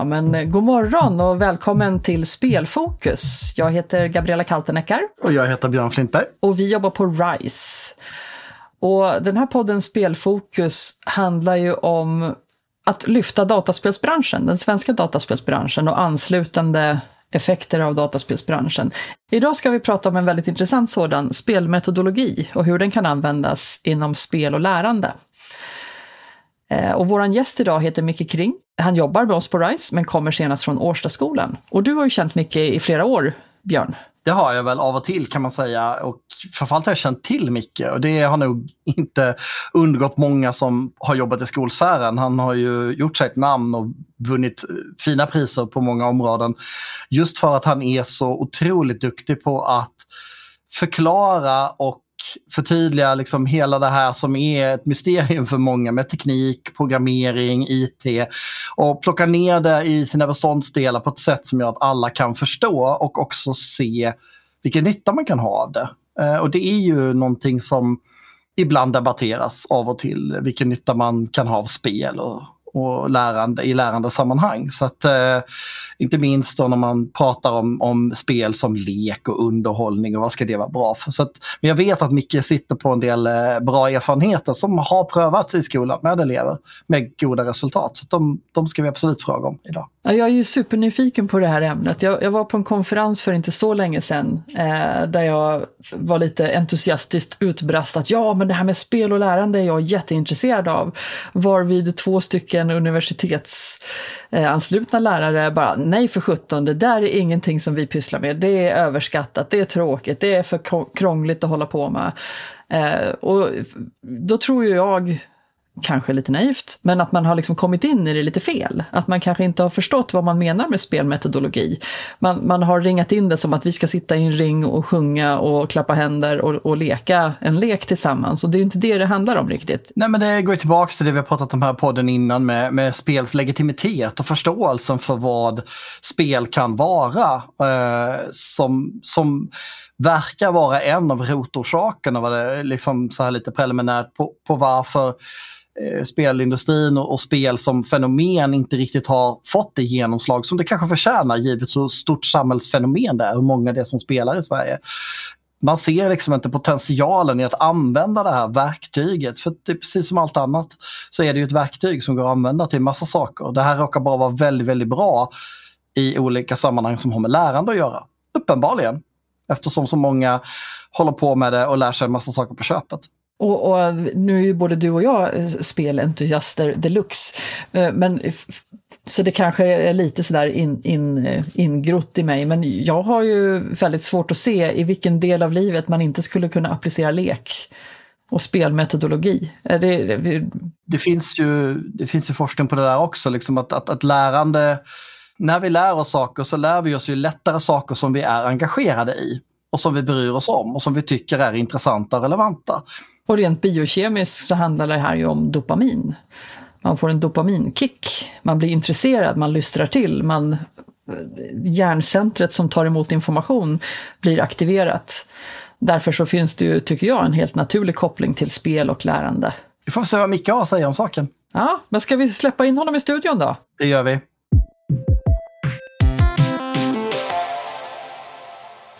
Ja, men, eh, god morgon och välkommen till Spelfokus. Jag heter Gabriella Kalteneckar. Och jag heter Björn Flintberg. Och vi jobbar på RISE. Och den här podden Spelfokus handlar ju om att lyfta dataspelsbranschen, den svenska dataspelsbranschen och anslutande effekter av dataspelsbranschen. Idag ska vi prata om en väldigt intressant sådan, spelmetodologi och hur den kan användas inom spel och lärande. Eh, och vår gäst idag heter Micke Kring. Han jobbar med oss på RISE men kommer senast från Årstaskolan. Och du har ju känt Micke i flera år, Björn. Det har jag väl av och till kan man säga. Och framförallt har jag känt till Micke. Och det har nog inte undgått många som har jobbat i skolsfären. Han har ju gjort sig ett namn och vunnit fina priser på många områden. Just för att han är så otroligt duktig på att förklara och förtydliga liksom hela det här som är ett mysterium för många med teknik, programmering, IT och plocka ner det i sina beståndsdelar på ett sätt som gör att alla kan förstå och också se vilken nytta man kan ha av det. Eh, och det är ju någonting som ibland debatteras av och till, vilken nytta man kan ha av spel och, och lärande i lärandesammanhang. Så att, eh, inte minst då när man pratar om, om spel som lek och underhållning och vad ska det vara bra för. Så att, men jag vet att Micke sitter på en del eh, bra erfarenheter som har prövats i skolan med elever med goda resultat. Så de, de ska vi absolut fråga om idag. Ja, jag är ju supernyfiken på det här ämnet. Jag, jag var på en konferens för inte så länge sedan eh, där jag var lite entusiastiskt utbrast att ja, men det här med spel och lärande är jag jätteintresserad av. Varvid två stycken universitetsanslutna eh, lärare bara nej för sjutton, det där är ingenting som vi pysslar med. Det är överskattat, det är tråkigt, det är för krångligt att hålla på med. Eh, och då tror ju jag kanske lite naivt, men att man har liksom kommit in i det lite fel. Att man kanske inte har förstått vad man menar med spelmetodologi. Man, man har ringat in det som att vi ska sitta i en ring och sjunga och klappa händer och, och leka en lek tillsammans. Och det är ju inte det det handlar om riktigt. Nej, men det går tillbaka till det vi har pratat om här podden innan med, med spels legitimitet och förståelsen för vad spel kan vara. Eh, som, som verkar vara en av rotorsakerna, var det liksom så här lite preliminärt, på, på varför Eh, spelindustrin och, och, spel som fenomen inte riktigt har fått det genomslag som det kanske förtjänar givet så stort samhällsfenomen det är, hur många det är som spelar i Sverige. Man ser liksom inte potentialen i att använda det här verktyget. För det är precis som allt annat så är det ju ett verktyg som går att använda till massa saker. Det här råkar bara vara väldigt, väldigt bra i olika sammanhang som har med lärande att göra. Uppenbarligen. Eftersom så många håller på med det och lär sig en massa saker på köpet. Och, och, nu är ju både du och jag spelentusiaster deluxe. Eh, men, så det kanske är lite sådär in, in, eh, ingrott i mig. Men jag har ju väldigt svårt att se i vilken del av livet man inte skulle kunna applicera lek och spelmetodologi. Eh, det, det, det, finns, ju, det finns ju forskning på det där också, liksom att, att, att lärande, när vi lär oss saker så lär vi oss ju lättare saker som vi är engagerade i och som vi bryr oss om och som vi tycker är intressanta och relevanta. Och rent biokemiskt så handlar det här ju om dopamin. Man får en dopaminkick, man blir intresserad, man lystrar till, man, hjärncentret som tar emot information blir aktiverat. Därför så finns det ju, tycker jag, en helt naturlig koppling till spel och lärande. Vi får se vad Micke har att säga om saken. Ja, men ska vi släppa in honom i studion då? Det gör vi.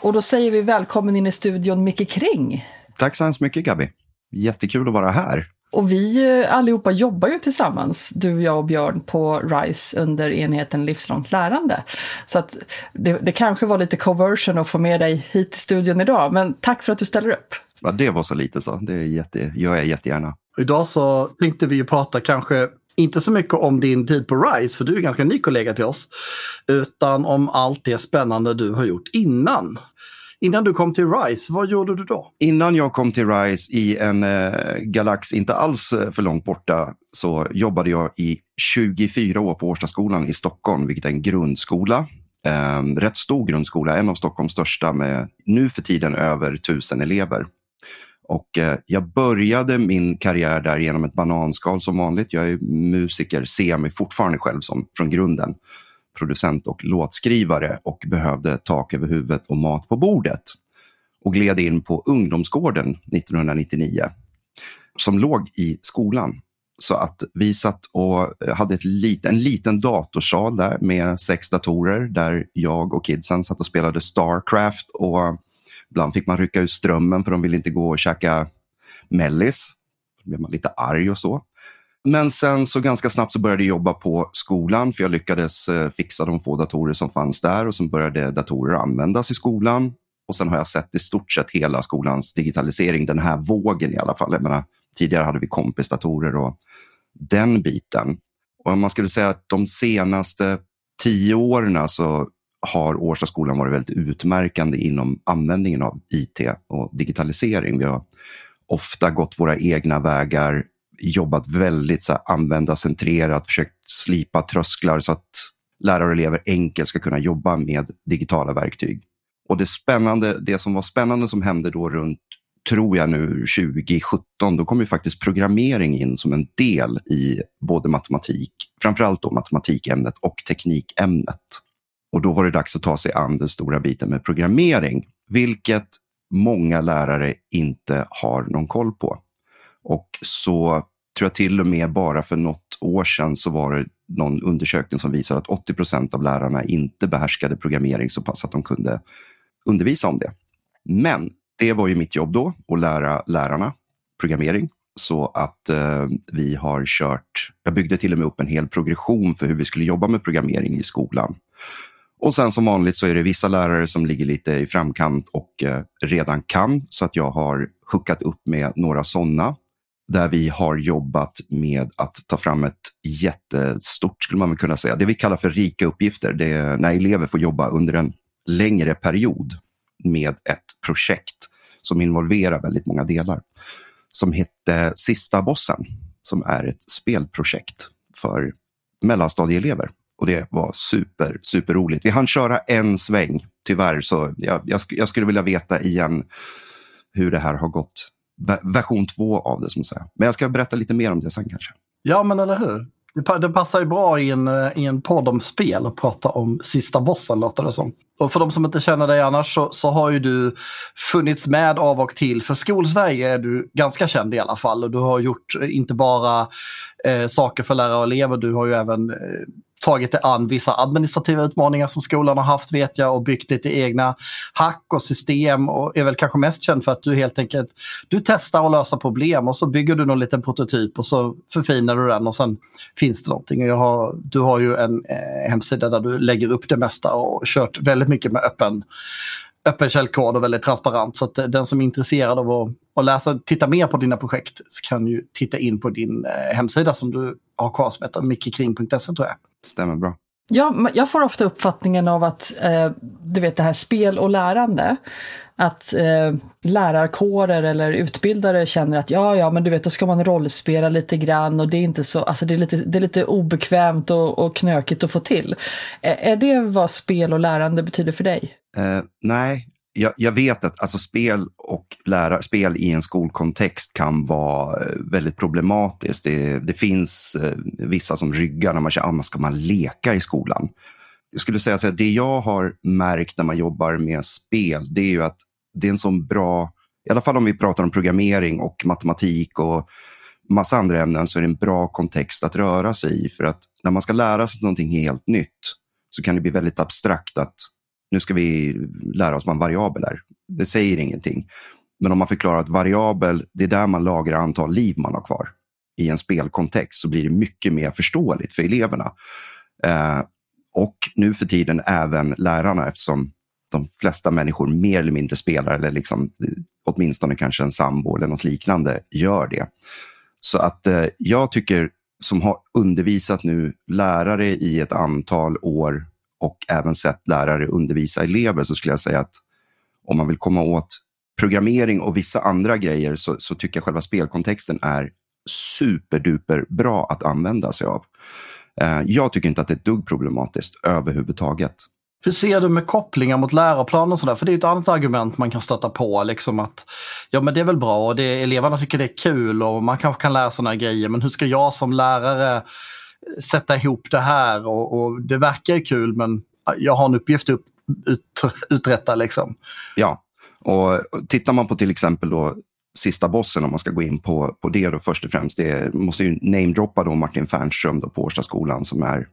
Och då säger vi välkommen in i studion Micke Kring. Tack så hemskt mycket Gabi. Jättekul att vara här. Och vi eh, allihopa jobbar ju tillsammans, du, jag och Björn, på RISE under enheten livslångt lärande. Så att det, det kanske var lite conversion att få med dig hit till studion idag, men tack för att du ställer upp. Ja, det var så lite så, det jätte, gör jag jättegärna. Idag så tänkte vi ju prata kanske inte så mycket om din tid på RISE, för du är ganska ny kollega till oss, utan om allt det spännande du har gjort innan. Innan du kom till RISE, vad gjorde du då? Innan jag kom till RISE i en eh, galax inte alls eh, för långt borta så jobbade jag i 24 år på Årstaskolan i Stockholm, vilket är en grundskola. Eh, rätt stor grundskola, en av Stockholms största med nu för tiden över tusen elever. Och eh, jag började min karriär där genom ett bananskal som vanligt. Jag är musiker, ser mig fortfarande själv som från grunden producent och låtskrivare och behövde tak över huvudet och mat på bordet. Och gled in på ungdomsgården 1999 som låg i skolan. Så att vi satt och hade ett lit, en liten datorsal där med sex datorer där jag och kidsen satt och spelade Starcraft och ibland fick man rycka ut strömmen för de ville inte gå och käka mellis. Då blev man lite arg och så. Men sen så ganska snabbt så började jag jobba på skolan för jag lyckades eh, fixa de få datorer som fanns där och sen började datorer användas i skolan. Och sen har jag sett i stort sett hela skolans digitalisering, den här vågen i alla fall. Jag menar, tidigare hade vi kompisdatorer och den biten. Och om man skulle säga att de senaste tio åren så har Årstaskolan varit väldigt utmärkande inom användningen av IT och digitalisering. Vi har ofta gått våra egna vägar, jobbat väldigt så här, användarcentrerat, försökt slipa trösklar så att lärare och elever enkelt ska kunna jobba med digitala verktyg. Och det, spännande, det som var spännande som hände då runt, tror jag nu, 2017, då kom ju faktiskt programmering in som en del i både matematik, framförallt då matematikämnet och teknikämnet. Och då var det dags att ta sig an den stora biten med programmering, vilket många lärare inte har någon koll på. Och så tror jag till och med bara för något år sedan så var det någon undersökning som visar att 80 procent av lärarna inte behärskade programmering så pass att de kunde undervisa om det. Men det var ju mitt jobb då, att lära lärarna programmering. Så att eh, vi har kört, jag byggde till och med upp en hel progression för hur vi skulle jobba med programmering i skolan. Och sen som vanligt så är det vissa lärare som ligger lite i framkant och eh, redan kan, så att jag har hookat upp med några sådana där vi har jobbat med att ta fram ett jättestort, skulle man kunna säga, det vi kallar för rika uppgifter. Det är när elever får jobba under en längre period med ett projekt som involverar väldigt många delar. Som hette Sista bossen, som är ett spelprojekt för mellanstadieelever. Och det var super, super roligt. Vi hann köra en sväng, tyvärr. Så jag, jag, jag skulle vilja veta igen hur det här har gått. Version två av det, som säger. Men jag ska berätta lite mer om det sen kanske. Ja, men eller hur. Det passar ju bra i en, eh, i en podd om spel att prata om sista bossen låter det som. Och för de som inte känner dig annars så, så har ju du funnits med av och till. För Skolsverige är du ganska känd i alla fall och du har gjort eh, inte bara eh, saker för lärare och elever, du har ju även eh, tagit dig an vissa administrativa utmaningar som skolan har haft vet jag och byggt lite egna hack och system och är väl kanske mest känd för att du helt enkelt du testar att lösa problem och så bygger du någon liten prototyp och så förfinar du den och sen finns det någonting. Jag har, du har ju en eh, hemsida där du lägger upp det mesta och kört väldigt mycket med öppen öppen källkod och väldigt transparent. Så att eh, den som är intresserad av att, att läsa, titta mer på dina projekt kan ju titta in på din eh, hemsida som du har kvar som heter mickekring.se tror jag. Stämmer bra. Ja, jag får ofta uppfattningen av att, eh, du vet det här spel och lärande, att eh, lärarkårer eller utbildare känner att ja, ja, men du vet, då ska man rollspela lite grann och det är inte så, alltså det är lite, det är lite obekvämt och, och knökigt att få till. Eh, är det vad spel och lärande betyder för dig? Eh, nej, jag, jag, vet att alltså, spel och lära, spel i en skolkontext kan vara eh, väldigt problematiskt. Det, det finns eh, vissa som ryggar när man känner ah, ska man leka i skolan. Jag skulle säga att det jag har märkt när man jobbar med spel, det är ju att det är en sån bra, i alla fall om vi pratar om programmering och matematik och massa andra ämnen, så är det en bra kontext att röra sig i. För att när man ska lära sig någonting helt nytt så kan det bli väldigt abstrakt att nu ska vi lära oss vad en variabel är. Det säger ingenting. Men om man förklarar att variabel, det är där man lagrar antal liv man har kvar. I en spelkontext så blir det mycket mer förståeligt för eleverna. Eh, och nu för tiden även lärarna eftersom de flesta människor mer eller mindre spelar eller liksom, eh, åtminstone kanske en sambo eller något liknande gör det. Så att eh, jag tycker som har undervisat nu lärare i ett antal år och även sett lärare undervisa elever så skulle jag säga att om man vill komma åt programmering och vissa andra grejer så, så tycker jag själva spelkontexten är superduper bra att använda sig av. Eh, jag tycker inte att det är ett dugg problematiskt överhuvudtaget. Hur ser du med kopplingar mot läroplanen? och sådär? För det är ett annat argument man kan stöta på. Liksom att, ja men det är väl bra och det, eleverna tycker det är kul och man kanske kan lära sådana grejer. Men hur ska jag som lärare sätta ihop det här och, och det verkar ju kul men jag har en uppgift att ut, uträtta liksom. Ja, och tittar man på till exempel då sista bossen, om man ska gå in på, på det då först och främst. Det måste ju namedroppa då Martin Fernström då på Årstaskolan som är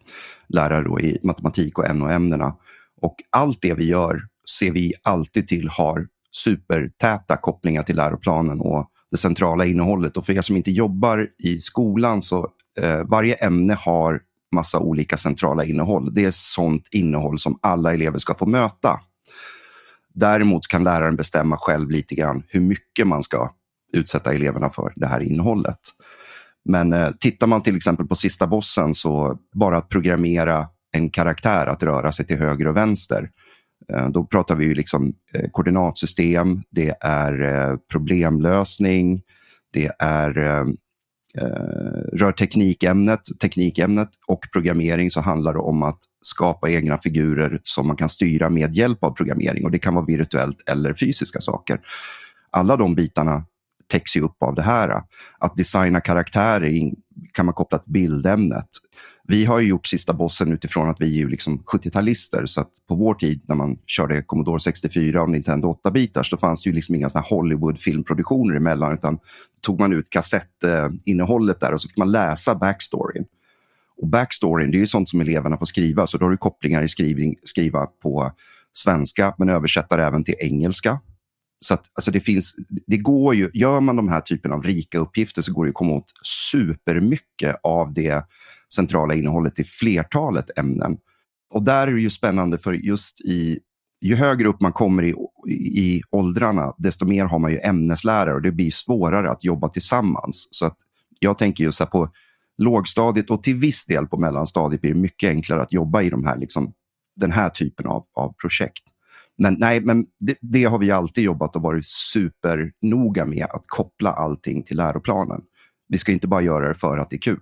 lärare då i matematik och NO-ämnena. Och allt det vi gör ser vi alltid till har supertäta kopplingar till läroplanen och det centrala innehållet. Och för er som inte jobbar i skolan så eh, varje ämne har massa olika centrala innehåll. Det är sånt innehåll som alla elever ska få möta. Däremot kan läraren bestämma själv lite grann hur mycket man ska utsätta eleverna för det här innehållet. Men eh, tittar man till exempel på sista bossen så bara att programmera en karaktär att röra sig till höger och vänster. Eh, då pratar vi ju liksom eh, koordinatsystem, det är eh, problemlösning, det är eh, eh, rör teknikämnet, teknikämnet och programmering så handlar det om att skapa egna figurer som man kan styra med hjälp av programmering. Och Det kan vara virtuellt eller fysiska saker. Alla de bitarna täcks ju upp av det här. Att designa karaktärer kan man koppla till bildämnet. Vi har gjort sista bossen utifrån att vi är liksom 70-talister. Så att på vår tid när man körde Commodore 64 och Nintendo 8-bitars så fanns det ju liksom inga Hollywood-filmproduktioner emellan. Utan tog man ut kassettinnehållet där och så fick man läsa backstoryn. Och backstoryn det är ju sånt som eleverna får skriva. Så då har du kopplingar i skriving, skriva på svenska men översätter även till engelska. Så att, alltså det, finns, det går ju, gör man de här typen av rika uppgifter så går det att komma åt supermycket av det centrala innehållet i flertalet ämnen. Och där är det ju spännande för just i ju högre upp man kommer i, i åldrarna, desto mer har man ju ämneslärare och det blir svårare att jobba tillsammans. Så att jag tänker just här på lågstadiet och till viss del på mellanstadiet blir det mycket enklare att jobba i de här, liksom, den här typen av, av projekt. Men nej, men det, det, har vi alltid jobbat och varit supernoga med, att koppla allting till läroplanen. Vi ska inte bara göra det för att det är kul.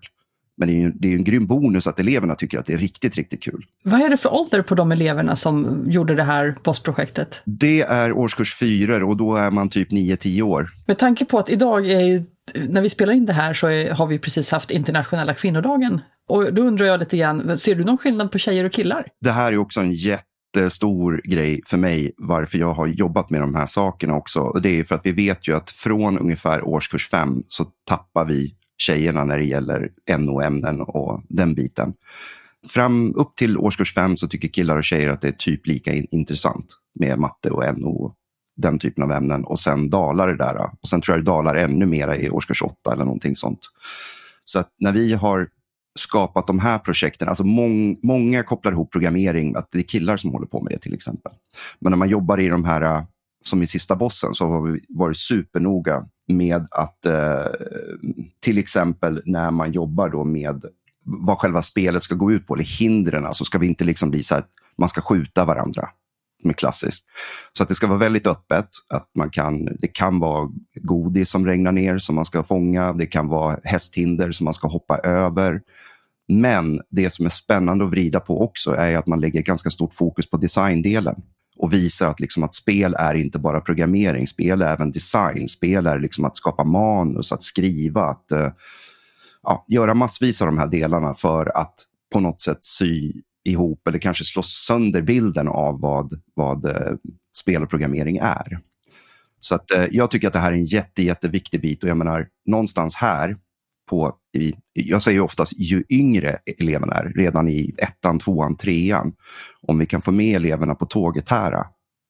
Men det är ju det är en grym bonus att eleverna tycker att det är riktigt, riktigt kul. Vad är det för ålder på de eleverna som gjorde det här bossprojektet? Det är årskurs 4 och då är man typ 9-10 år. Med tanke på att idag är ju, när vi spelar in det här så är, har vi precis haft internationella kvinnodagen. Och då undrar jag lite grann, ser du någon skillnad på tjejer och killar? Det här är också en jättestor grej för mig varför jag har jobbat med de här sakerna också. Det är för att vi vet ju att från ungefär årskurs 5 så tappar vi tjejerna när det gäller NO-ämnen och den biten. Fram upp till årskurs fem så tycker killar och tjejer att det är typ lika in intressant med matte och NO och den typen av ämnen. Och sen dalar det där. Och sen tror jag det dalar ännu mer i årskurs åtta eller någonting sånt. Så att när vi har skapat de här projekten, alltså mång, många kopplar ihop programmering, att det är killar som håller på med det till exempel. Men när man jobbar i de här som i sista bossen så har vi varit supernoga med att eh, till exempel när man jobbar då med vad själva spelet ska gå ut på, eller hindren, så ska vi inte liksom bli så att man ska skjuta varandra med klassiskt. Så att det ska vara väldigt öppet. Att man kan, det kan vara godis som regnar ner som man ska fånga. Det kan vara hästhinder som man ska hoppa över. Men det som är spännande att vrida på också är att man lägger ganska stort fokus på designdelen och visar att, liksom, att spel är inte bara programmering, spel är även design. Spel är liksom att skapa manus, att skriva, att uh, ja, göra massvis av de här delarna för att på något sätt sy ihop eller kanske slå sönder bilden av vad, vad uh, spel och programmering är. Så att, uh, jag tycker att det här är en jätte, jätteviktig bit och jag menar någonstans här på, i, jag säger oftast ju yngre eleverna är, redan i ettan, tvåan, trean. Om vi kan få med eleverna på tåget här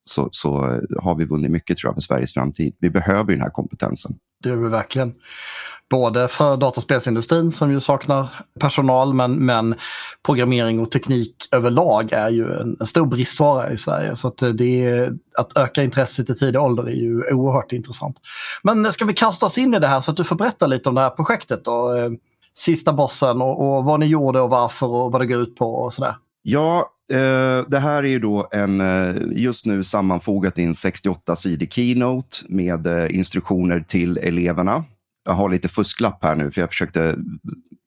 så, så eh, har vi vunnit mycket tror jag för Sveriges framtid. Vi behöver den här kompetensen. Det gör vi verkligen. Både för dataspelsindustrin som ju saknar personal men, men programmering och teknik överlag är ju en, en stor bristvara i Sverige. Så att, eh, det att öka intresset i tidig ålder är ju oerhört intressant. Men eh, ska vi kasta oss in i det här så att du får berätta lite om det här projektet då? Sista bossen och, och vad ni gjorde och varför och vad det går ut på och sådär. Ja, eh, det här är ju då en, eh, just nu sammanfogat i en 68-sidig keynote med eh, instruktioner till eleverna. Jag har lite fusklapp här nu för jag försökte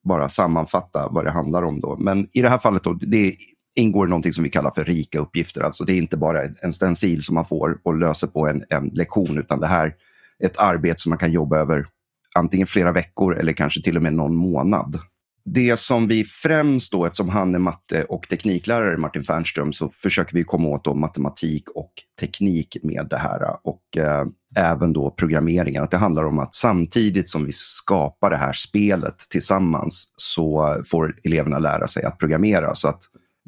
bara sammanfatta vad det handlar om. Då. Men i det här fallet då, det ingår någonting som vi kallar för rika uppgifter. Alltså det är inte bara en stencil som man får och löser på en, en lektion, utan det här är ett arbete som man kan jobba över antingen flera veckor eller kanske till och med någon månad det som vi främst då, eftersom han är matte och tekniklärare, Martin Fernström, så försöker vi komma åt då matematik och teknik med det här. Och eh, även då programmeringen. Att det handlar om att samtidigt som vi skapar det här spelet tillsammans så får eleverna lära sig att programmera. Så att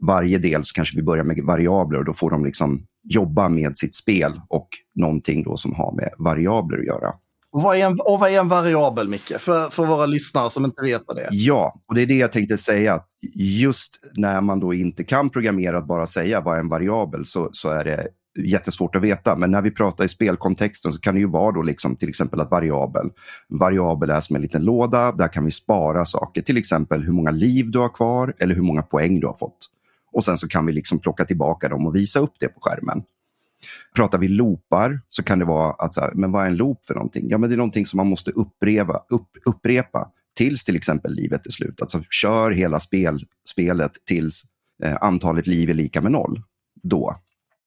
varje del så kanske vi börjar med variabler och då får de liksom jobba med sitt spel och någonting då som har med variabler att göra. Och vad, är en, och vad är en variabel, Micke? För, för våra lyssnare som inte vet vad det är. Ja, och det är det jag tänkte säga. Just när man då inte kan programmera att bara säga vad är en variabel så, så är det jättesvårt att veta. Men när vi pratar i spelkontexten så kan det ju vara då liksom till exempel att variabel. Variabel är som en liten låda. Där kan vi spara saker. Till exempel hur många liv du har kvar eller hur många poäng du har fått. Och sen så kan vi liksom plocka tillbaka dem och visa upp det på skärmen. Pratar vi loopar så kan det vara att, så här, men vad är en loop för någonting? Ja, men det är någonting som man måste upprepa, upp, upprepa tills till exempel livet är slut. Alltså kör hela spel, spelet tills eh, antalet liv är lika med noll. Då.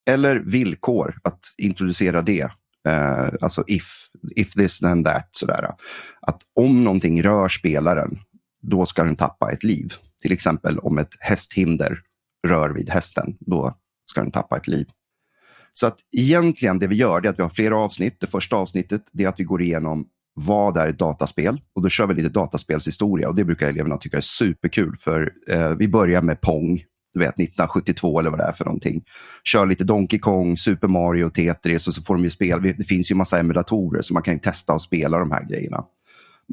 Eller villkor, att introducera det. Eh, alltså if, if this then that. Sådär. Att om någonting rör spelaren, då ska den tappa ett liv. Till exempel om ett hästhinder rör vid hästen, då ska den tappa ett liv. Så att egentligen det vi gör är att vi har flera avsnitt. Det första avsnittet är att vi går igenom vad är ett dataspel? Och då kör vi lite dataspelshistoria och det brukar eleverna tycka är superkul för eh, vi börjar med Pong, du vet 1972 eller vad det är för någonting. Kör lite Donkey Kong, Super Mario, Tetris och så får de ju spel. Det finns ju massa emulatorer så man kan testa och spela de här grejerna.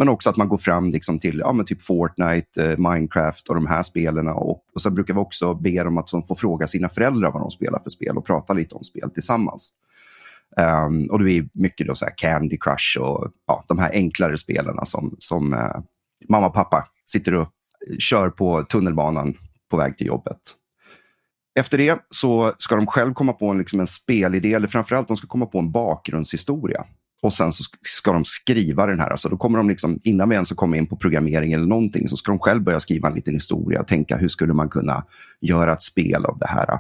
Men också att man går fram liksom till ja, men typ Fortnite, eh, Minecraft och de här spelen. Och, och sen brukar vi också be dem att de får fråga sina föräldrar vad de spelar för spel och prata lite om spel tillsammans. Um, och det är mycket då så Candy Crush och ja, de här enklare spelen som, som uh, mamma och pappa sitter och eh, kör på tunnelbanan på väg till jobbet. Efter det så ska de själv komma på en, liksom en spelidé, eller framförallt de ska komma på en bakgrundshistoria. Och sen så ska de skriva den här. Alltså då kommer de liksom, innan vi ens kommer in på programmering eller någonting, så ska de själv börja skriva en liten historia och tänka hur skulle man kunna göra ett spel av det här.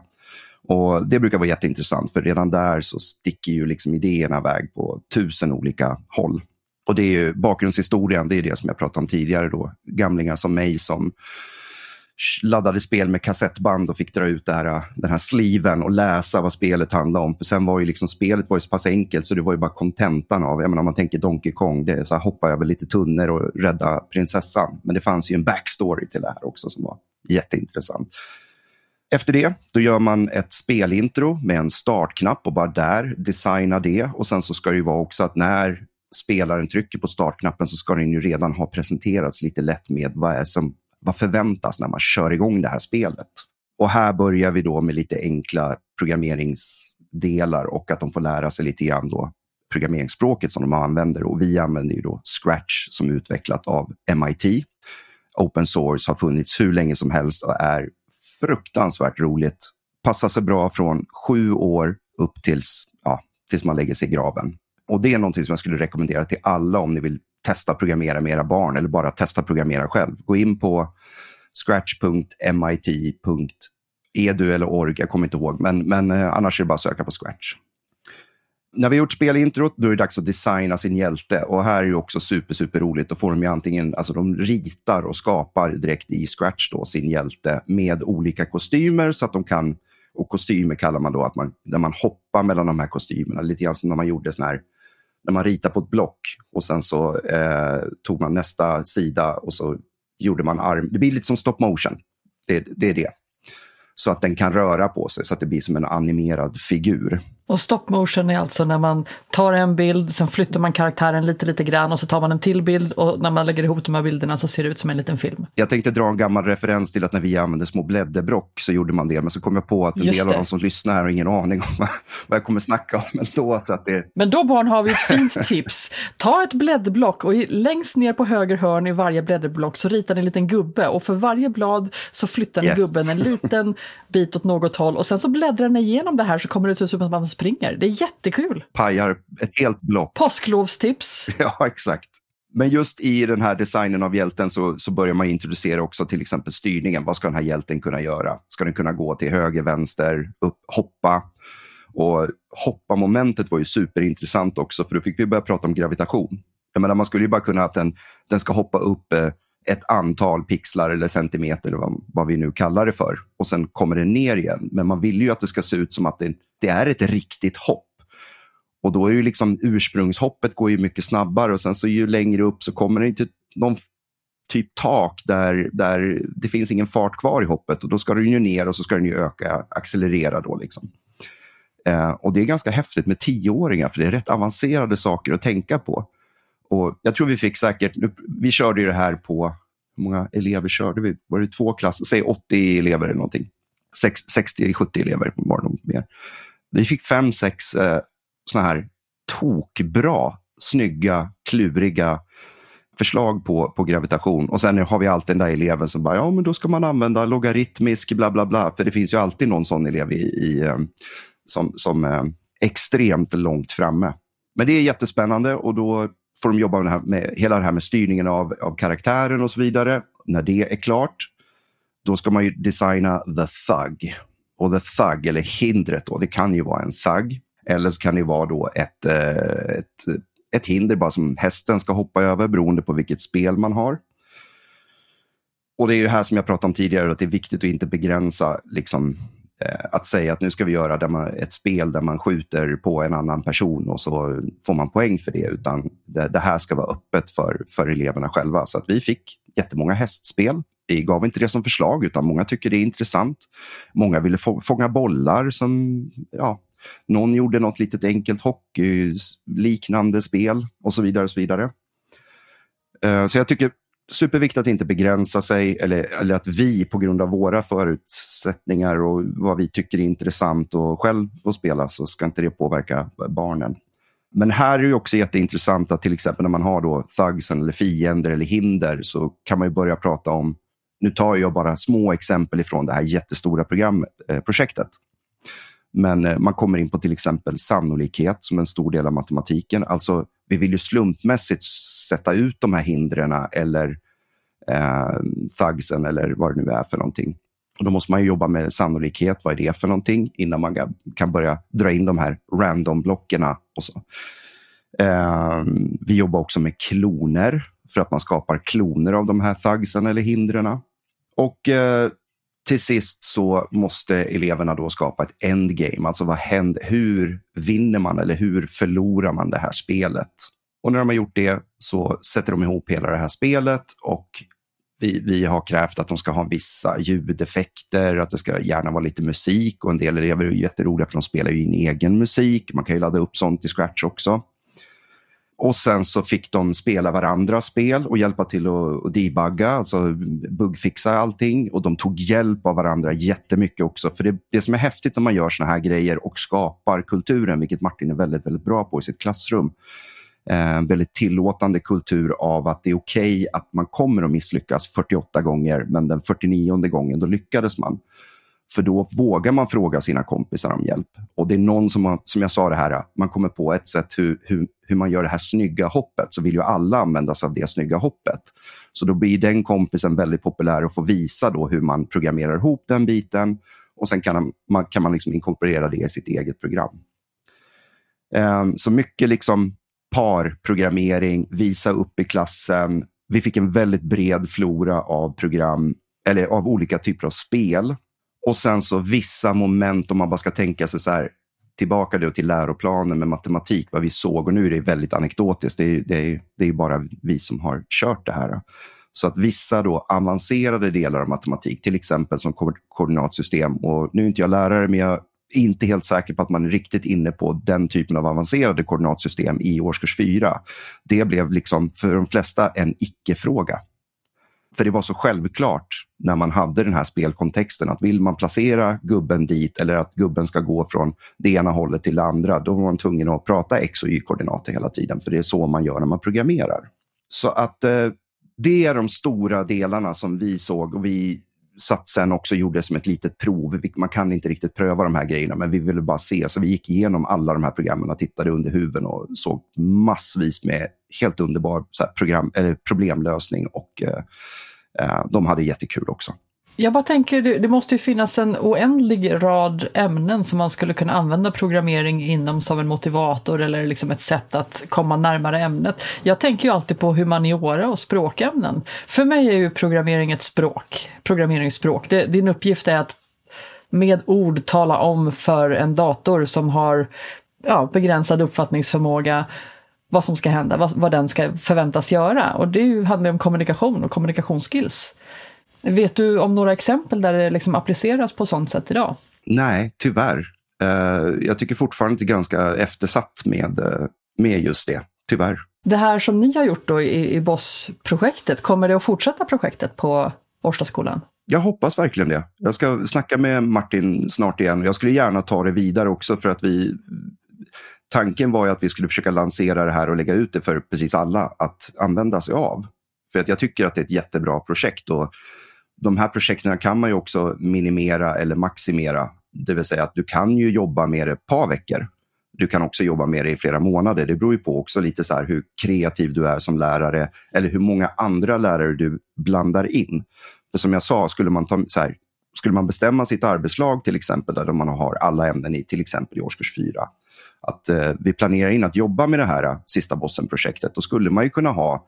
Och Det brukar vara jätteintressant, för redan där så sticker ju liksom idéerna iväg på tusen olika håll. Och det är ju bakgrundshistorien, det är det som jag pratade om tidigare. då. Gamlingar som mig som laddade spel med kassettband och fick dra ut det här, äh, den här sliven och läsa vad spelet handlade om. För sen var ju liksom spelet var ju så pass enkelt så det var ju bara kontentan av, jag menar, om man tänker Donkey Kong, det är så här, hoppa över lite tunnor och rädda prinsessan. Men det fanns ju en backstory till det här också som var jätteintressant. Efter det då gör man ett spelintro med en startknapp och bara där designa det. Och sen så ska det ju vara också att när spelaren trycker på startknappen så ska den ju redan ha presenterats lite lätt med vad är som vad förväntas när man kör igång det här spelet? Och här börjar vi då med lite enkla programmeringsdelar och att de får lära sig lite grann då programmeringsspråket som de använder. Och vi använder ju då Scratch som är utvecklat av MIT. Open source har funnits hur länge som helst och är fruktansvärt roligt. Passar sig bra från sju år upp tills, ja, tills man lägger sig i graven. Och Det är någonting som jag skulle rekommendera till alla om ni vill testa programmera med era barn eller bara testa programmera själv. Gå in på scratch.mit.edu eller org, jag kommer inte ihåg, men, men eh, annars är det bara att söka på Scratch. När vi har gjort spelintrot, då är det dags att designa sin hjälte. Och här är det också super, super roligt. Då får de ju antingen, alltså de ritar och skapar direkt i Scratch då, sin hjälte med olika kostymer så att de kan, och kostymer kallar man då att man, när man hoppar mellan de här kostymerna, lite grann som när man gjorde sån här när man ritar på ett block och sen så eh, tog man nästa sida och så gjorde man arm. Det blir lite som stop motion. Det, det är det. Så att den kan röra på sig så att det blir som en animerad figur. Och stop motion är alltså när man tar en bild, sen flyttar man karaktären lite, lite grann och så tar man en till bild och när man lägger ihop de här bilderna så ser det ut som en liten film. Jag tänkte dra en gammal referens till att när vi använde små blädderblock så gjorde man det, men så kom jag på att en Just del det. av de som lyssnar här har ingen aning om vad jag kommer snacka om ändå. Så att det... Men då barn har vi ett fint tips. Ta ett blädderblock och längst ner på höger hörn i varje blädderblock så ritar ni en liten gubbe och för varje blad så flyttar ni yes. gubben en liten bit åt något håll och sen så bläddrar ni igenom det här så kommer det se ut som att man springer. Det är jättekul. Pajar ett helt block. Påsklovstips. Ja, exakt. Men just i den här designen av hjälten så, så börjar man introducera också till exempel styrningen. Vad ska den här hjälten kunna göra? Ska den kunna gå till höger, vänster, upp, hoppa? Och hoppa-momentet var ju superintressant också, för då fick vi börja prata om gravitation. Jag menar, man skulle ju bara kunna att den, den ska hoppa upp eh, ett antal pixlar eller centimeter, eller vad, vad, vi nu kallar det för. Och sen kommer det ner igen. Men man vill ju att det ska se ut som att det, det är ett riktigt hopp. Och då är ju liksom ursprungshoppet går ju mycket snabbare och sen så ju längre upp så kommer det inte någon typ tak där, där det finns ingen fart kvar i hoppet och då ska den ju ner och så ska den ju öka, accelerera då liksom. Eh, och det är ganska häftigt med tioåringar för det är rätt avancerade saker att tänka på. Och jag tror vi fick säkert, vi körde ju det här på, hur många elever körde vi? Var det två klasser? Säg 80 elever eller någonting. 60-70 elever var det nog mer. Vi fick fem, sex eh, såna här tokbra, snygga, kluriga förslag på, på gravitation. Och sen har vi alltid den där eleven som bara, ja men då ska man använda logaritmisk bla bla bla. För det finns ju alltid någon sån elev i, i eh, som, som är extremt långt framme. Men det är jättespännande och då får de jobba med, med hela det här med styrningen av, av karaktären och så vidare. När det är klart, då ska man ju designa the thug. Och the thug, eller hindret, då, det kan ju vara en thug. Eller så kan det vara då ett, eh, ett, ett hinder bara som hästen ska hoppa över beroende på vilket spel man har. Och det är ju här som jag pratade om tidigare, att det är viktigt att inte begränsa liksom, eh, att säga att nu ska vi göra man, ett spel där man skjuter på en annan person och så får man poäng för det, utan det, det, här ska vara öppet för, för eleverna själva. Så att vi fick jättemånga hästspel. Vi gav inte det som förslag, utan många tycker det är intressant. Många ville få, fånga bollar som, ja, någon gjorde något litet enkelt hockeyliknande spel och så vidare. Och så vidare. Eh, så jag tycker superviktigt att inte begränsa sig eller, eller att vi på grund av våra förutsättningar och vad vi tycker är intressant och själv att spela så ska inte det påverka barnen. Men här är det också jätteintressant att till exempel när man har då thugsen eller fiender eller hinder så kan man börja prata om, nu tar jag bara små exempel ifrån det här jättestora programprojektet. Eh, Men eh, man kommer in på till exempel sannolikhet som en stor del av matematiken. Alltså vi vill ju slumpmässigt sätta ut de här hindren eller eh, thugsen eller vad det nu är för någonting. Och då måste man jobba med sannolikhet. Vad är det för någonting? Innan man kan börja dra in de här random-blockerna. Eh, vi jobbar också med kloner för att man skapar kloner av de här thugsen eller hindren. Och eh, till sist så måste eleverna då skapa ett endgame. Alltså vad händer, hur vinner man eller hur förlorar man det här spelet? Och när de har gjort det så sätter de ihop hela det här spelet och vi, vi har krävt att de ska ha vissa ljudeffekter, att det ska gärna vara lite musik och en del elever är jätteroliga för de spelar ju in egen musik. Man kan ju ladda upp sånt i Scratch också. Och sen så fick de spela varandras spel och hjälpa till att debugga, alltså buggfixa allting. Och de tog hjälp av varandra jättemycket också. För det, det som är häftigt när man gör såna här grejer och skapar kulturen, vilket Martin är väldigt, väldigt bra på i sitt klassrum, en väldigt tillåtande kultur av att det är okej okay att man kommer att misslyckas 48 gånger, men den 49 gången då lyckades man. För då vågar man fråga sina kompisar om hjälp. Och det är någon som, har, som jag sa det här, man kommer på ett sätt hur, hur, hur man gör det här snygga hoppet, så vill ju alla använda sig av det snygga hoppet. Så då blir den kompisen väldigt populär och får visa då hur man programmerar ihop den biten. Och sen kan man, kan man liksom inkorporera det i sitt eget program. Um, så mycket liksom parprogrammering, visa upp i klassen. Vi fick en väldigt bred flora av program, eller av olika typer av spel och sen så vissa moment, om man bara ska tänka sig så här, tillbaka då till läroplanen med matematik, vad vi såg. Och nu är det väldigt anekdotiskt. Det är, det är, det är bara vi som har kört det här. Så att vissa då avancerade delar av matematik, till exempel som koordinatsystem. Och nu är inte jag lärare, men jag är inte helt säker på att man är riktigt inne på den typen av avancerade koordinatsystem i årskurs 4. Det blev liksom för de flesta en icke-fråga. För det var så självklart när man hade den här spelkontexten att vill man placera gubben dit eller att gubben ska gå från det ena hållet till det andra, då var man tvungen att prata x och y-koordinater hela tiden, för det är så man gör när man programmerar. Så att eh, det är de stora delarna som vi såg och vi satt sen också gjorde som ett litet prov. Man kan inte riktigt pröva de här grejerna, men vi ville bara se. Så vi gick igenom alla de här programmen och tittade under huven och såg massvis med helt underbar så program, eller problemlösning och eh, eh, de hade jättekul också. Jag bara tänker, det, måste ju finnas en oändlig rad ämnen som man skulle kunna använda programmering inom som en motivator eller liksom ett sätt att komma närmare ämnet. Jag tänker ju alltid på humaniora och språkämnen. För mig är ju programmering ett språk, programmeringsspråk. Det, din uppgift är att med ord tala om för en dator som har ja, begränsad uppfattningsförmåga vad som ska hända, vad, vad den ska förväntas göra. Och det handlar ju, om kommunikation och kommunikationsskills. Vet du om några exempel där det liksom appliceras på sånt sätt idag? Nej, tyvärr. Uh, jag tycker fortfarande det är ganska eftersatt med, uh, med just det, tyvärr. Det här som ni har gjort då i, i BOSS-projektet, kommer det att fortsätta projektet på Årstaskolan? Jag hoppas verkligen det. Jag ska snacka med Martin snart igen. Jag skulle gärna ta det vidare också för att vi tanken var ju att vi skulle försöka lansera det här och lägga ut det för precis alla att använda sig av. För att jag tycker att det är ett jättebra projekt och de här projekten kan man ju också minimera eller maximera. Det vill säga att du kan ju jobba med det ett par veckor. Du kan också jobba med det i flera månader. Det beror ju på också lite så hur kreativ du är som lärare eller hur många andra lärare du blandar in. För som jag sa, skulle man, ta, så här, skulle man bestämma sitt arbetslag till exempel, där man har alla ämnen i till exempel i årskurs 4, att eh, vi planerar in att jobba med det här Sista bossen-projektet, då skulle man ju kunna ha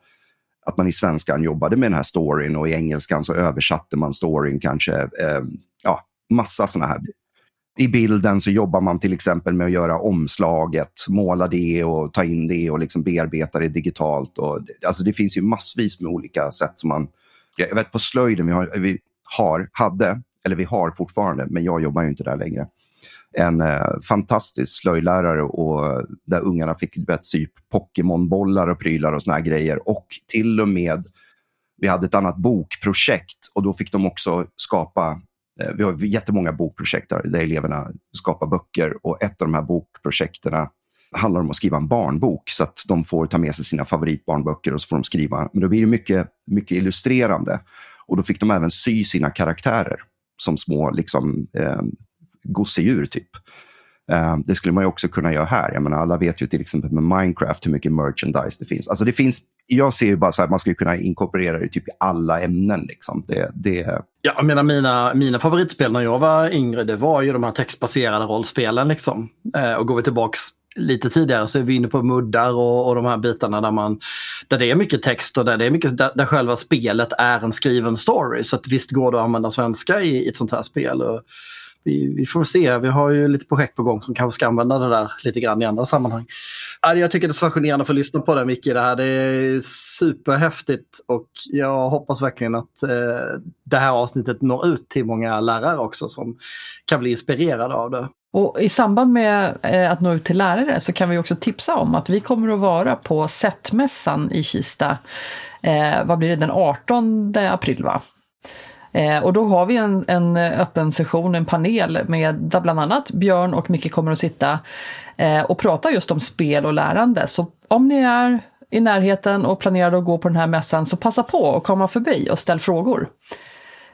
att man i svenskan jobbade med den här storyn och i engelskan så översatte man storyn kanske. Eh, ja, massa sådana här. I bilden så jobbar man till exempel med att göra omslaget, måla det och ta in det och liksom bearbeta det digitalt. Och, alltså det finns ju massvis med olika sätt som man... Jag vet på slöjden, vi har, vi har hade, eller vi har fortfarande, men jag jobbar ju inte där längre en eh, fantastisk slöjdlärare och där ungarna fick vet, sy Pokémonbollar och prylar och såna här grejer. Och till och med, vi hade ett annat bokprojekt och då fick de också skapa eh, vi har jättemånga bokprojekt där, där eleverna skapar böcker och ett av de här bokprojekten handlar om att skriva en barnbok så att de får ta med sig sina favoritbarnböcker och så får de skriva. Men då blir det mycket, mycket illustrerande. Och då fick de även sy sina karaktärer som små liksom, eh, gosedjur typ. Ehm, det skulle man ju också kunna göra här. Jag menar, alla vet ju till exempel med Minecraft hur mycket merchandise det finns. Alltså det finns jag ser ju bara så här, man skulle kunna inkorporera det typ i alla ämnen. Liksom. Det, det... Ja, jag menar, mina, mina favoritspel när jag var yngre det var ju de här textbaserade rollspelen. Liksom. Eh, och går vi tillbaks lite tidigare så är vi inne på muddar och, och de här bitarna där, man, där det är mycket text och där, det är mycket, där, där själva spelet är en skriven story. Så att visst går det att använda svenska i, i ett sånt här spel. Och, vi, vi, får se. Vi har ju lite projekt på gång som kanske ska använda det där lite grann i andra sammanhang. Jag tycker det är så fascinerande att få lyssna på det Micke. Det, här. det är superhäftigt och jag hoppas verkligen att eh, det här avsnittet når ut till många lärare också som kan bli inspirerade av det. Och I samband med eh, att nå ut till lärare så kan vi också tipsa om att vi kommer att vara på SET-mässan i Kista. Eh, vad blir det, den 18 april va? Eh, och då har vi en, en öppen session, en panel med där bland annat Björn och Micke kommer att sitta eh, och prata just om spel och lärande. Så om ni är i närheten och planerar att gå på den här mässan så passa på att komma förbi och ställ frågor.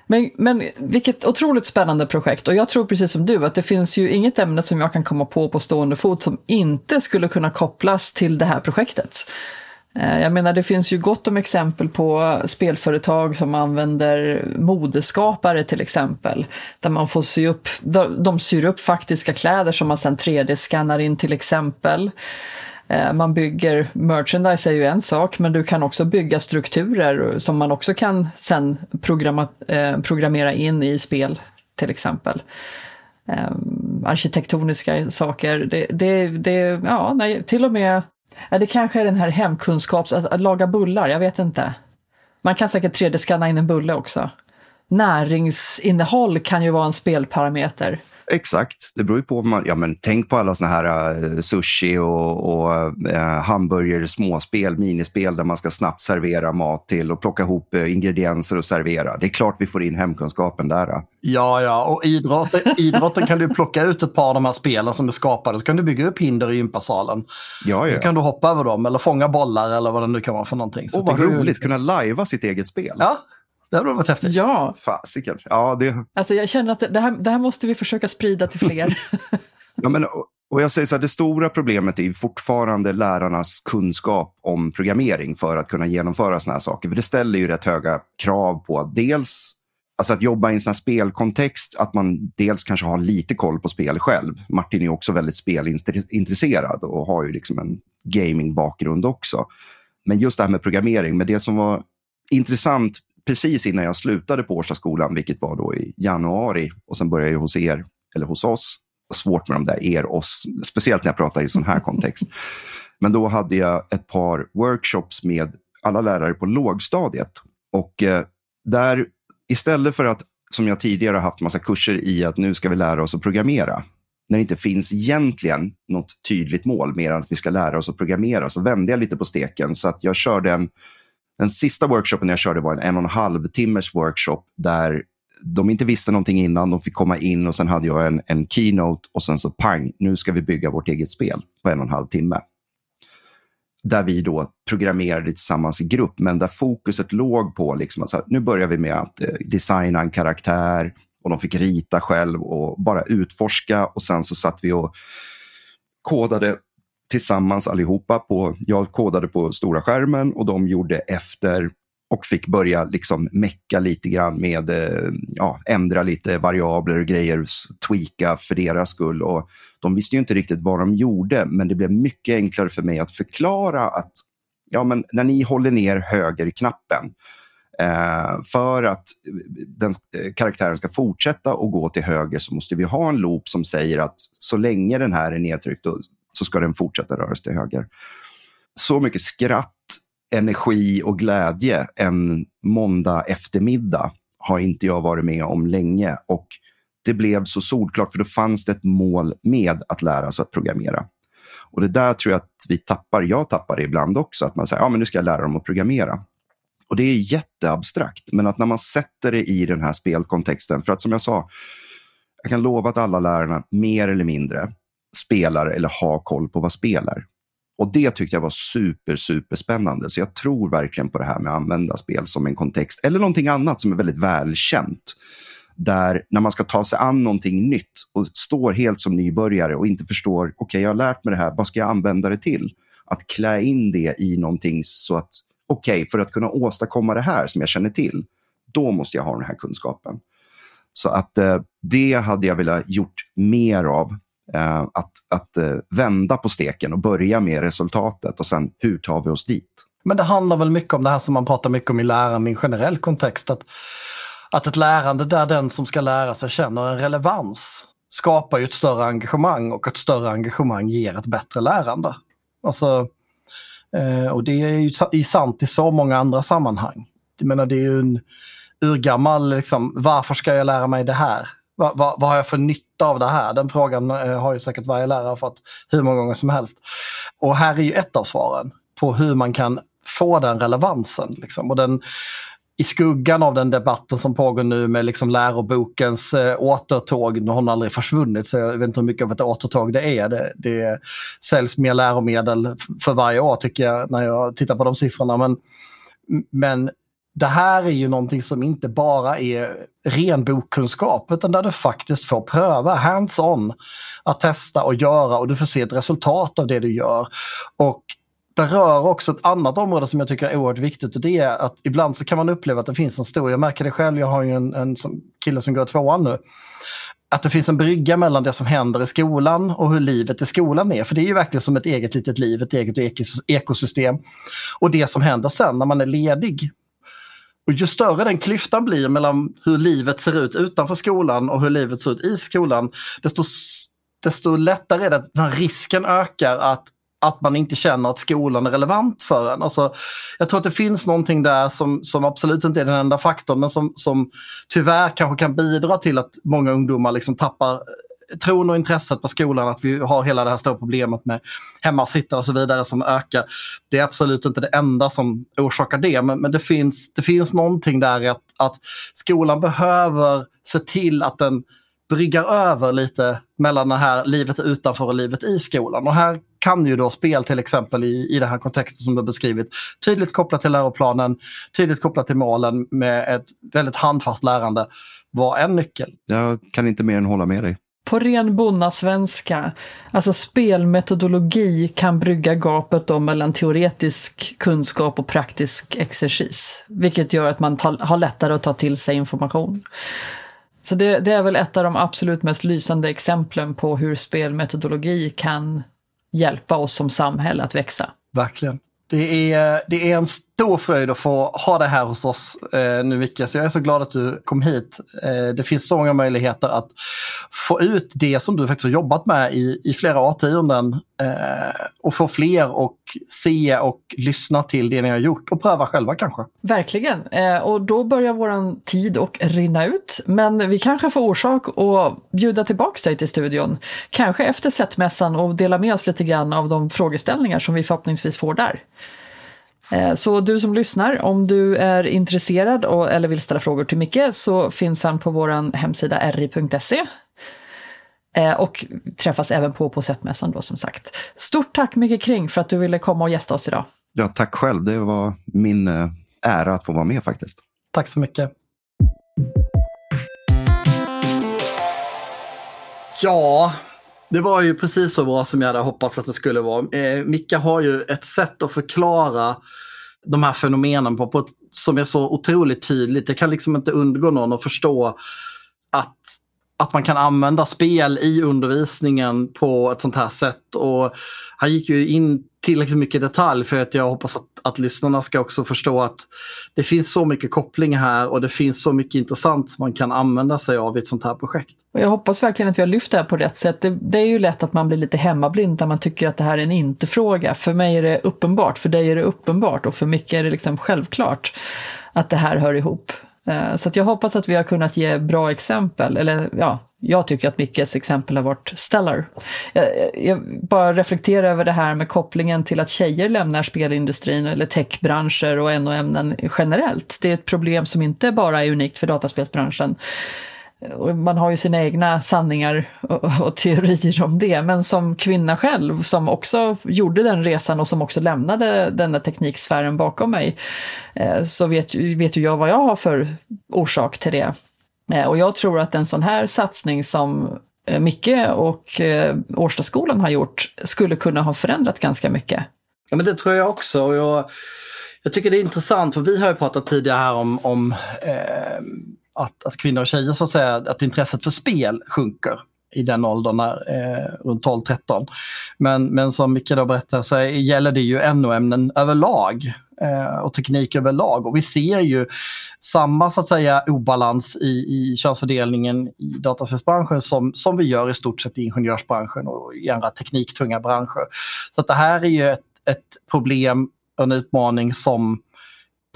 Men, men vilket otroligt spännande projekt och jag tror precis som du att det finns ju inget ämne som jag kan komma på på stående fot som inte skulle kunna kopplas till det här projektet. Eh, jag menar, det finns ju gott om exempel på spelföretag som använder modeskapare till exempel. Där man får sy upp, de syr upp faktiska kläder som man sen 3D-skannar in till exempel. Eh, man bygger, merchandise är ju en sak, men du kan också bygga strukturer som man också kan sen programma, eh, programmera in i spel till exempel. Arkitektoniska saker, det, det, det ja, nej, till och med Ja, det kanske är den här hemkunskaps, att, att laga bullar, jag vet inte. Man kan säkert 3D-skanna in en bulle också. Näringsinnehåll kan ju vara en spelparameter. Exakt, det beror ju på. Man, ja, men tänk på alla såna här uh, sushi och, och uh, hamburgare, småspel, minispel där man ska snabbt servera mat till och plocka ihop uh, ingredienser och servera. Det är klart vi får in hemkunskapen där. Uh. Ja, ja, och idrotten, idrotten kan du plocka ut ett par av de här spelen som är skapade så kan du bygga upp hinder i gympasalen. Ja, ja. Så kan du hoppa över dem eller fånga bollar eller vad det nu kan vara för någonting. Så och vad roligt, ju... kunna lajva sitt eget spel. Ja, det hade varit häftigt. Ja. Fasiken. Ja, det... Alltså jag känner att det här, det här måste vi försöka sprida till fler. ja, men, och jag säger så här, det stora problemet är fortfarande lärarnas kunskap om programmering för att kunna genomföra sådana här saker. För det ställer ju rätt höga krav på dels Alltså att jobba i en sån spelkontext, att man dels kanske har lite koll på spel själv. Martin är också väldigt spelintresserad och har ju liksom en gamingbakgrund också. Men just det här med programmering, men det som var intressant precis innan jag slutade på Årstaskolan, vilket var då i januari, och sen började jag hos er, eller hos oss. Svårt med de där er, oss, speciellt när jag pratar i sån här kontext. Men då hade jag ett par workshops med alla lärare på lågstadiet. Och eh, där, istället för att, som jag tidigare haft massa kurser i att nu ska vi lära oss att programmera, när det inte finns egentligen något tydligt mål mer än att vi ska lära oss att programmera, så vände jag lite på steken. Så att jag körde en, den sista workshopen jag körde var en en och en halv timmes workshop där de inte visste någonting innan. De fick komma in och sen hade jag en, en keynote och sen så pang, nu ska vi bygga vårt eget spel på en och en halv timme där vi då programmerade tillsammans i grupp, men där fokuset låg på liksom att nu börjar vi med att eh, designa en karaktär och de fick rita själv och bara utforska och sen så satt vi och kodade tillsammans allihopa. På, jag kodade på stora skärmen och de gjorde efter och fick börja liksom mecka lite grann med, eh, ja, ändra lite variabler och grejer, tweaka för deras skull. Och de visste ju inte riktigt vad de gjorde, men det blev mycket enklare för mig att förklara att ja, men när ni håller ner högerknappen eh, för att eh, den eh, karaktären ska fortsätta att gå till höger så måste vi ha en loop som säger att så länge den här är nedtryckt så ska den fortsätta röra sig till höger. Så mycket skratt energi och glädje en måndag eftermiddag har inte jag varit med om länge. Och det blev så solklart, för då fanns det ett mål med att lära sig att programmera. Och det där tror jag att vi tappar. Jag tappar det ibland också, att man säger ja, men nu ska jag lära dem att programmera. Och det är jätteabstrakt, men att när man sätter det i den här spelkontexten, för att som jag sa, jag kan lova att alla lärarna mer eller mindre spelar eller har koll på vad spel är. Och det tyckte jag var super, super spännande. Så jag tror verkligen på det här med att använda spel som en kontext. Eller någonting annat som är väldigt välkänt. Där när man ska ta sig an någonting nytt och står helt som nybörjare och inte förstår, okej, okay, jag har lärt mig det här, vad ska jag använda det till? Att klä in det i någonting så att, okej, okay, för att kunna åstadkomma det här som jag känner till, då måste jag ha den här kunskapen. Så att eh, det hade jag velat gjort mer av Eh, att, att eh, vända på steken och börja med resultatet och sen hur tar vi oss dit? Men det handlar väl mycket om det här som man pratar mycket om i lärande i en generell kontext. Att, att ett lärande där den som ska lära sig känner en relevans skapar ju ett större engagemang och ett större engagemang ger ett bättre lärande. Alltså, eh, och det är ju sant i så många andra sammanhang. Jag menar det är ju en urgammal, liksom, varför ska jag lära mig det här? Vad, vad, vad, har jag för nytta av det här? Den frågan eh, har ju säkert varje lärare fått hur många gånger som helst. Och här är ju ett av svaren på hur man kan få den relevansen. Liksom. Och den, I skuggan av den debatten som pågår nu med liksom lärobokens eh, återtåg, nu har den aldrig försvunnit så jag vet inte hur mycket av ett återtåg det är. Det, det säljs mer läromedel för varje år tycker jag när jag tittar på de siffrorna. Men, men det här är ju någonting som inte bara är ren bokkunskap utan där du faktiskt får pröva hands-on att testa och göra och du får se ett resultat av det du gör. Och det också ett annat område som jag tycker är oerhört viktigt och det är att ibland så kan man uppleva att det finns en stor, jag märker det själv, jag har ju en, en som, kille som går tvåan nu, att det finns en brygga mellan det som händer i skolan och hur livet i skolan är. För det är ju verkligen som ett eget litet liv, ett eget ekosystem. Och det som händer sen när man är ledig och ju större den klyftan blir mellan hur livet ser ut utanför skolan och hur livet ser ut i skolan, desto, desto lättare är det att den här risken ökar att, att man inte känner att skolan är relevant för en. Alltså, jag tror att det finns någonting där som, som absolut inte är den enda faktorn, men som, som tyvärr kanske kan bidra till att många ungdomar liksom tappar tron och intresset på skolan, att vi har hela det här stora problemet med hemmasittare och så vidare som ökar. Det är absolut inte det enda som orsakar det, men, men det, finns, det finns någonting där att, att skolan behöver se till att den bryggar över lite mellan det här livet utanför och livet i skolan. Och här kan ju då spel till exempel i, i den här kontexten som du beskrivit tydligt kopplat till läroplanen, tydligt kopplat till målen med ett väldigt handfast lärande vara en nyckel. Jag kan inte mer än hålla med dig. På ren bonnasvenska, alltså spelmetodologi kan brygga gapet då mellan teoretisk kunskap och praktisk exercis. Vilket gör att man har lättare att ta till sig information. Så det, det, är väl ett av de absolut mest lysande exemplen på hur spelmetodologi kan hjälpa oss som samhälle att växa. Verkligen. Det är, det är en stor fröjd att få ha det här hos oss eh, nu Micke, så jag är så glad att du kom hit. Eh, det finns så många möjligheter att få ut det som du faktiskt har jobbat med i, i flera årtionden eh, och få fler att se och lyssna till det ni har gjort och pröva själva kanske. Verkligen, eh, och då börjar vår tid att rinna ut. Men vi kanske får orsak att bjuda tillbaka dig till studion, kanske efter setmässan och dela med oss lite grann av de frågeställningar som vi förhoppningsvis får där. Eh, så du som lyssnar, om du är intresserad och, eller vill ställa frågor till Micke så finns han på vår hemsida ri.se. Eh, och träffas även på på Sättmässan då som sagt. Stort tack Micke Kring för att du ville komma och gästa oss idag. Ja, tack själv. Det var min eh, ära att få vara med faktiskt. Tack så mycket. Ja, det var ju precis så bra som jag hade hoppats att det skulle vara. Eh, Micke har ju ett sätt att förklara de här fenomenen på, på ett, som är så otroligt tydligt. Det kan liksom inte undgå någon att förstå att, att man kan använda spel i undervisningen på ett sånt här sätt. Och han gick ju in tillräckligt mycket detalj för att jag hoppas att, att lyssnarna ska också förstå att det finns så mycket koppling här och det finns så mycket intressant som man kan använda sig av i ett sånt här projekt. Och jag hoppas verkligen att vi har lyft det här på rätt sätt. Det, det är ju lätt att man blir lite hemmablind när man tycker att det här är en inte-fråga. För mig är det uppenbart, för dig är det uppenbart och för Micke är det liksom självklart att det här hör ihop. Eh, så jag hoppas att vi har kunnat ge bra exempel, eller ja, jag tycker att Mickes exempel har varit stellar. Jag, jag, bara reflekterar över det här med kopplingen till att tjejer lämnar spelindustrin eller techbranscher och NO-ämnen generellt. Det är ett problem som inte bara är unikt för dataspelsbranschen. Och man har ju sina egna sanningar och, och, teorier om det, men som kvinna själv som också gjorde den resan och som också lämnade den där tekniksfären bakom mig, eh, så vet, vet ju jag vad jag har för orsak till det. Eh, och jag tror att en sån här satsning som eh, Micke och eh, Årstaskolan har gjort skulle kunna ha förändrat ganska mycket. Ja, men det tror jag också. Och jag, jag tycker det är intressant, för vi har ju pratat tidigare här om, om eh, att, att kvinnor och tjejer så att säga, att intresset för spel sjunker i den åldern, när, eh, runt 12-13. Men, men som Micke då berättar så gäller det ju NO-ämnen överlag eh, och teknik överlag. Och vi ser ju samma så att säga obalans i, i könsfördelningen i dataspelsbranschen som, som vi gör i stort sett i ingenjörsbranschen och i andra tekniktunga branscher. Så att det här är ju ett, ett problem och en utmaning som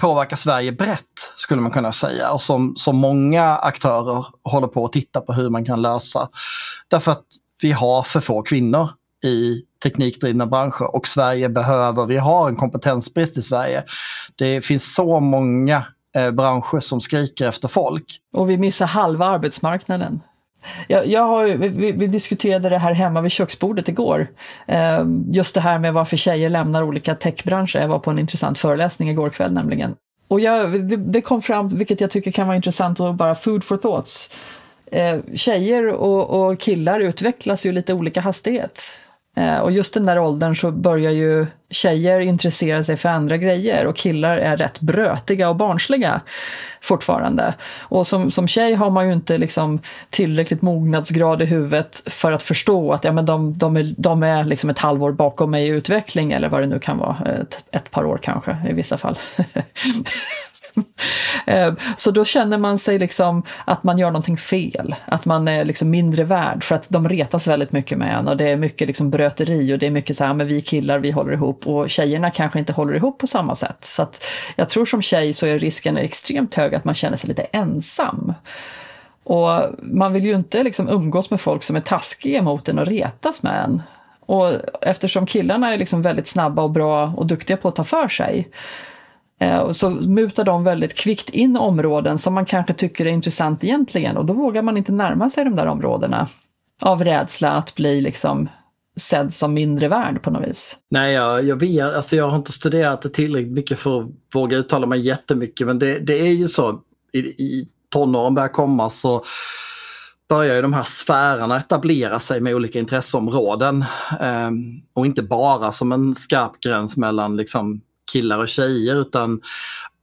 påverkar Sverige brett skulle man kunna säga och som, som många aktörer håller på att titta på hur man kan lösa. Därför att vi har för få kvinnor i teknikdrivna branscher och Sverige behöver, vi har en kompetensbrist i Sverige. Det finns så många eh, branscher som skriker efter folk. Och vi missar halva arbetsmarknaden. Jag, jag har, vi, vi, diskuterade det här hemma vid köksbordet igår. Eh, just det här med varför tjejer lämnar olika techbranscher. Jag var på en intressant föreläsning igår kväll nämligen. Och jag, det, det, kom fram, vilket jag tycker kan vara intressant och bara food for thoughts. Eh, tjejer och, och killar utvecklas ju lite olika hastighet. Eh, och just den där åldern så börjar ju tjejer intressera sig för andra grejer och killar är rätt brötiga och barnsliga fortfarande. Och som, som tjej har man ju inte liksom tillräckligt mognadsgrad i huvudet för att förstå att ja, men de, de är, de är liksom ett halvår bakom mig i utveckling eller vad det nu kan vara, ett, ett par år kanske i vissa fall. Eh, så då känner man sig liksom att man gör någonting fel, att man är liksom mindre värd för att de retas väldigt mycket med en och det är mycket liksom bröteri och det är mycket så här, men vi killar vi håller ihop och tjejerna kanske inte håller ihop på samma sätt. Så att jag tror som tjej så är risken extremt hög att man känner sig lite ensam. Och man vill ju inte liksom umgås med folk som är taskiga mot en och retas med en. Och eftersom killarna är liksom väldigt snabba och bra och duktiga på att ta för sig Eh, så mutar de väldigt kvickt in områden som man kanske tycker är intressant egentligen och då vågar man inte närma sig de där områdena av rädsla att bli liksom sedd som mindre värd på något vis. Nej, jag, jag vet, alltså jag har inte studerat det tillräckligt mycket för att våga uttala mig jättemycket men det, det är ju så i, i tonåren börjar komma så börjar ju de här sfärerna etablera sig med olika intresseområden. Um, och inte bara som en skarp gräns mellan liksom, killar och tjejer utan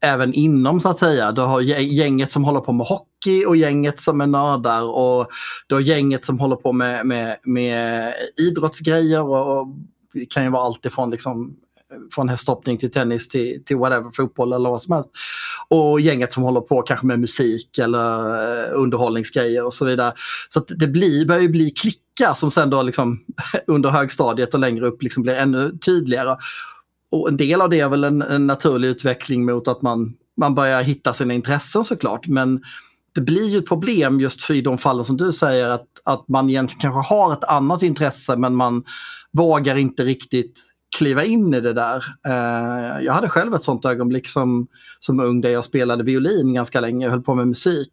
även inom så att säga. Du har gänget som håller på med hockey och gänget som är nördar och du har gänget som håller på med, med, med idrottsgrejer och, och det kan ju vara allt ifrån liksom från hästhoppning till tennis till, till whatever, fotboll eller vad som helst. Och gänget som håller på kanske med musik eller eh, underhållningsgrejer och så vidare. Så det blir, börjar ju bli klickar som sen då liksom under högstadiet och längre upp liksom blir ännu tydligare. Och en del av det är väl en, en naturlig utveckling mot att man, man börjar hitta sina intressen såklart. Men det blir ju ett problem just för i de fallen som du säger att, att man egentligen kanske har ett annat intresse men man vågar inte riktigt kliva in i det där. Eh, jag hade själv ett sånt ögonblick som, som ung där jag spelade violin ganska länge och höll på med musik.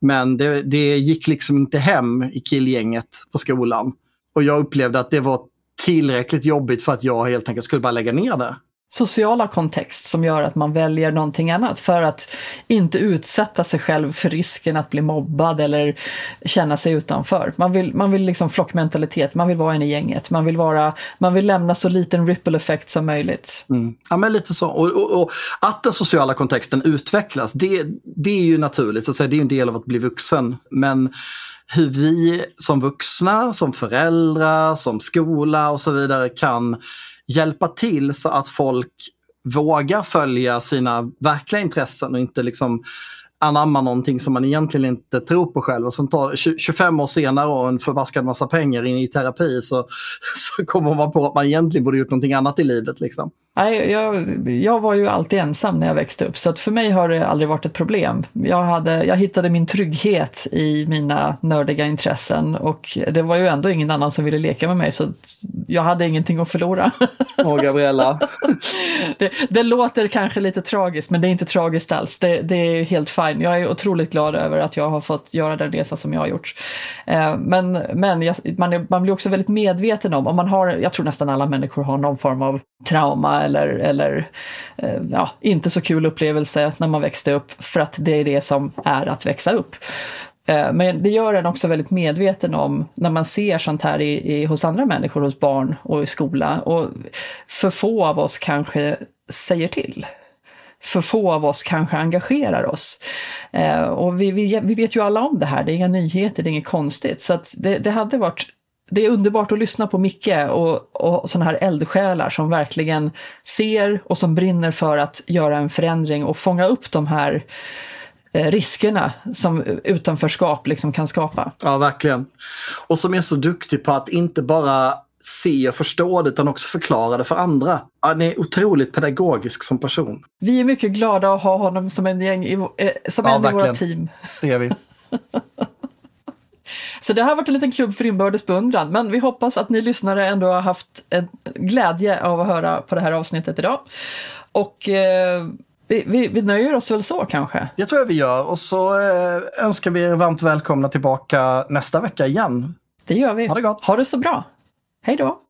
Men det, det gick liksom inte hem i killgänget på skolan. Och jag upplevde att det var tillräckligt jobbigt för att jag helt enkelt skulle bara lägga ner det sociala kontext som gör att man väljer någonting annat för att inte utsätta sig själv för risken att bli mobbad eller känna sig utanför. Man vill, man vill liksom flockmentalitet, man vill vara en i gänget, man vill, vara, man vill lämna så liten ripple effekt som möjligt. Mm. Ja men lite så. Och, och, och, att den sociala kontexten utvecklas, det, det är ju naturligt, så att säga, det är en del av att bli vuxen. Men hur vi som vuxna, som föräldrar, som skola och så vidare kan hjälpa till så att folk vågar följa sina verkliga intressen och inte liksom anamma någonting som man egentligen inte tror på själv. Och sen tar 25 år senare och en förbaskad massa pengar in i terapi så, så kommer man på att man egentligen borde gjort någonting annat i livet. Liksom. Nej, jag, jag var ju alltid ensam när jag växte upp så att för mig har det aldrig varit ett problem. Jag, hade, jag hittade min trygghet i mina nördiga intressen och det var ju ändå ingen annan som ville leka med mig så jag hade ingenting att förlora. Åh, Gabriella. det, det, låter kanske lite tragiskt men det är inte tragiskt alls. Det, det, är helt fine. Jag är otroligt glad över att jag har fått göra den resa som jag har gjort. Eh, men men jag, man, man blir också väldigt medveten om, om man har, jag tror nästan alla människor har någon form av trauma eller, eller eh, ja, inte så kul upplevelse när man växte upp för att det är det som är att växa upp. Eh, men det gör en också väldigt medveten om när man ser sånt här i, i, hos andra människor, hos barn och i skola. Och för få av oss kanske säger till. För få av oss kanske engagerar oss. Eh, och vi, vi, vi, vet ju alla om det här, det är inga nyheter, det är inget konstigt. Så det, det hade varit det är underbart att lyssna på Micke och, och sådana här eldsjälar som verkligen ser och som brinner för att göra en förändring och fånga upp de här eh, riskerna som utanförskap liksom kan skapa. Ja, verkligen. Och som är så duktig på att inte bara se och förstå det utan också förklara det för andra. Han är otroligt pedagogisk som person. Vi är mycket glada att ha honom som en, gäng i, eh, som ja, en i våra team. Det är vi. Så det har varit en liten klubb för inbördes beundran, men vi hoppas att ni lyssnare ändå har haft en glädje av att höra på det här avsnittet idag. Och eh, vi, vi, vi, nöjer oss väl så kanske? Det tror jag vi gör och så eh, önskar vi er varmt välkomna tillbaka nästa vecka igen. Det gör vi. Ha det gott! Ha det så bra! Hej då!